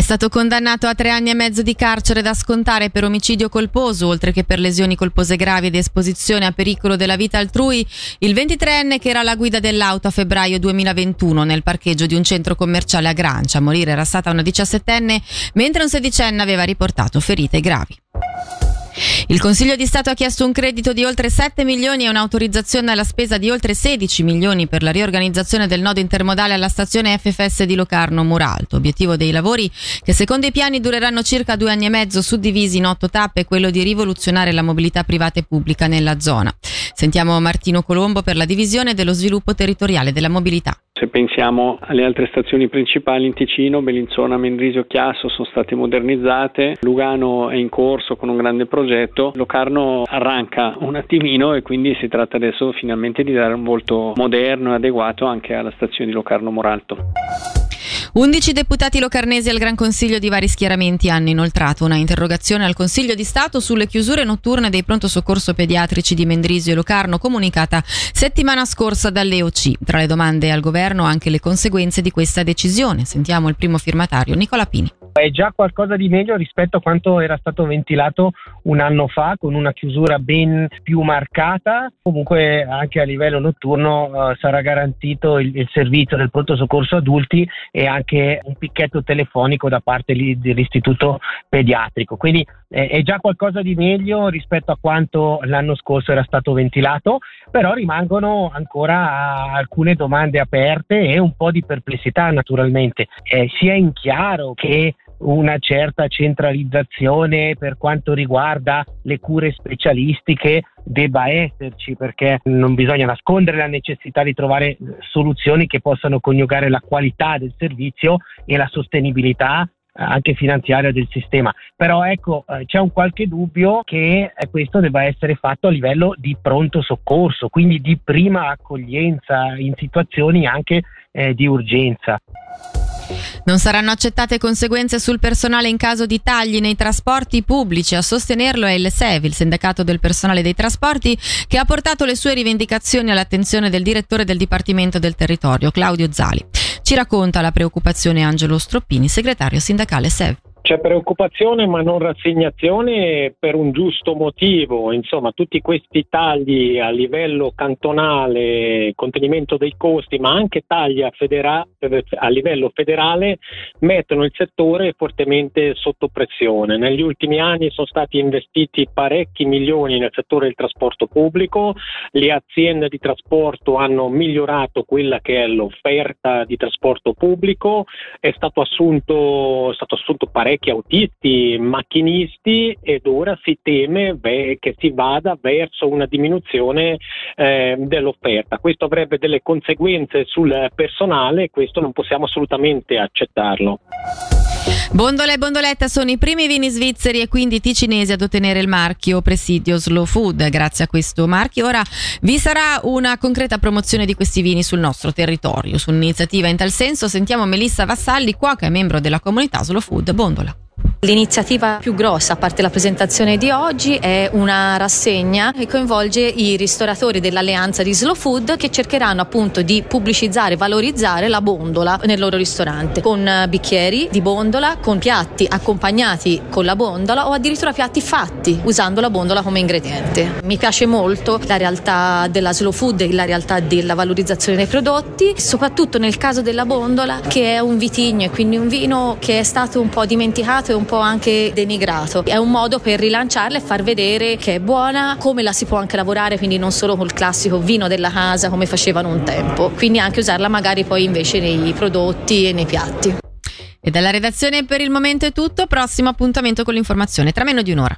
È stato condannato a tre anni e mezzo di carcere da scontare per omicidio colposo, oltre che per lesioni colpose gravi ed esposizione a pericolo della vita altrui, il 23enne che era alla guida dell'auto a febbraio 2021 nel parcheggio di un centro commerciale a Grancia. A morire era stata una diciassettenne, mentre un sedicenne aveva riportato ferite gravi. Il Consiglio di Stato ha chiesto un credito di oltre 7 milioni e un'autorizzazione alla spesa di oltre 16 milioni per la riorganizzazione del nodo intermodale alla stazione FFS di Locarno Muralto. Obiettivo dei lavori, che secondo i piani dureranno circa due anni e mezzo, suddivisi in otto tappe, è quello di rivoluzionare la mobilità privata e pubblica nella zona. Sentiamo Martino Colombo per la divisione dello sviluppo territoriale della mobilità. Se pensiamo alle altre stazioni principali in Ticino, Bellinzona, Mendrisio, Chiasso sono state modernizzate, Lugano è in corso con un grande progetto, Locarno arranca un attimino e quindi si tratta adesso finalmente di dare un volto moderno e adeguato anche alla stazione di Locarno Moralto. 11 deputati locarnesi al Gran Consiglio di vari schieramenti hanno inoltrato una interrogazione al Consiglio di Stato sulle chiusure notturne dei pronto soccorso pediatrici di Mendrisio e Locarno comunicata settimana scorsa dall'EOC. Tra le domande al governo anche le conseguenze di questa decisione. Sentiamo il primo firmatario, Nicola Pini. È già qualcosa di meglio rispetto a quanto era stato ventilato un anno fa con una chiusura ben più marcata. Comunque anche a livello notturno uh, sarà garantito il, il, servizio del pronto soccorso adulti e anche un picchetto telefonico da parte lì, dell'istituto pediatrico. Quindi eh, è già qualcosa di meglio rispetto a quanto l'anno scorso era stato ventilato, però rimangono ancora alcune domande aperte e un po' di perplessità naturalmente. Eh, sia in chiaro che una certa centralizzazione per quanto riguarda le cure specialistiche debba esserci perché non bisogna nascondere la necessità di trovare soluzioni che possano coniugare la qualità del servizio e la sostenibilità anche finanziaria del sistema. Però ecco, eh, c'è un qualche dubbio che eh, questo debba essere fatto a livello di pronto soccorso, quindi di prima accoglienza in situazioni anche eh, di urgenza. Non saranno accettate conseguenze sul personale in caso di tagli nei trasporti pubblici. A sostenerlo è il SEV, il sindacato del personale dei trasporti, che ha portato le sue rivendicazioni all'attenzione del direttore del Dipartimento del Territorio, Claudio Zali. Ci racconta la preoccupazione Angelo Stroppini, segretario sindacale SEV. C'è preoccupazione ma non rassegnazione per un giusto motivo, insomma tutti questi tagli a livello cantonale, contenimento dei costi, ma anche tagli a, federa- a livello federale mettono il settore fortemente sotto pressione. Negli ultimi anni sono stati investiti parecchi milioni nel settore del trasporto pubblico, le aziende di trasporto hanno migliorato quella che è l'offerta di trasporto pubblico, è stato assunto, è stato assunto parecchio parecchi autisti, macchinisti ed ora si teme beh, che si vada verso una diminuzione eh, dell'offerta. Questo avrebbe delle conseguenze sul personale e questo non possiamo assolutamente accettarlo. Bondola e Bondoletta sono i primi vini svizzeri e quindi ticinesi ad ottenere il marchio Presidio Slow Food. Grazie a questo marchio ora vi sarà una concreta promozione di questi vini sul nostro territorio. Su un'iniziativa in tal senso sentiamo Melissa Vassalli, che è membro della comunità Slow Food Bondola. L'iniziativa più grossa, a parte la presentazione di oggi, è una rassegna che coinvolge i ristoratori dell'alleanza di Slow Food che cercheranno appunto di pubblicizzare e valorizzare la bondola nel loro ristorante con bicchieri di bondola, con piatti accompagnati con la bondola o addirittura piatti fatti usando la bondola come ingrediente. Mi piace molto la realtà della Slow Food e la realtà della valorizzazione dei prodotti, soprattutto nel caso della bondola che è un vitigno e quindi un vino che è stato un po' dimenticato e un po' anche denigrato. È un modo per rilanciarla e far vedere che è buona, come la si può anche lavorare, quindi non solo col classico vino della casa come facevano un tempo, quindi anche usarla magari poi invece nei prodotti e nei piatti. E dalla redazione per il momento è tutto, prossimo appuntamento con l'informazione tra meno di un'ora.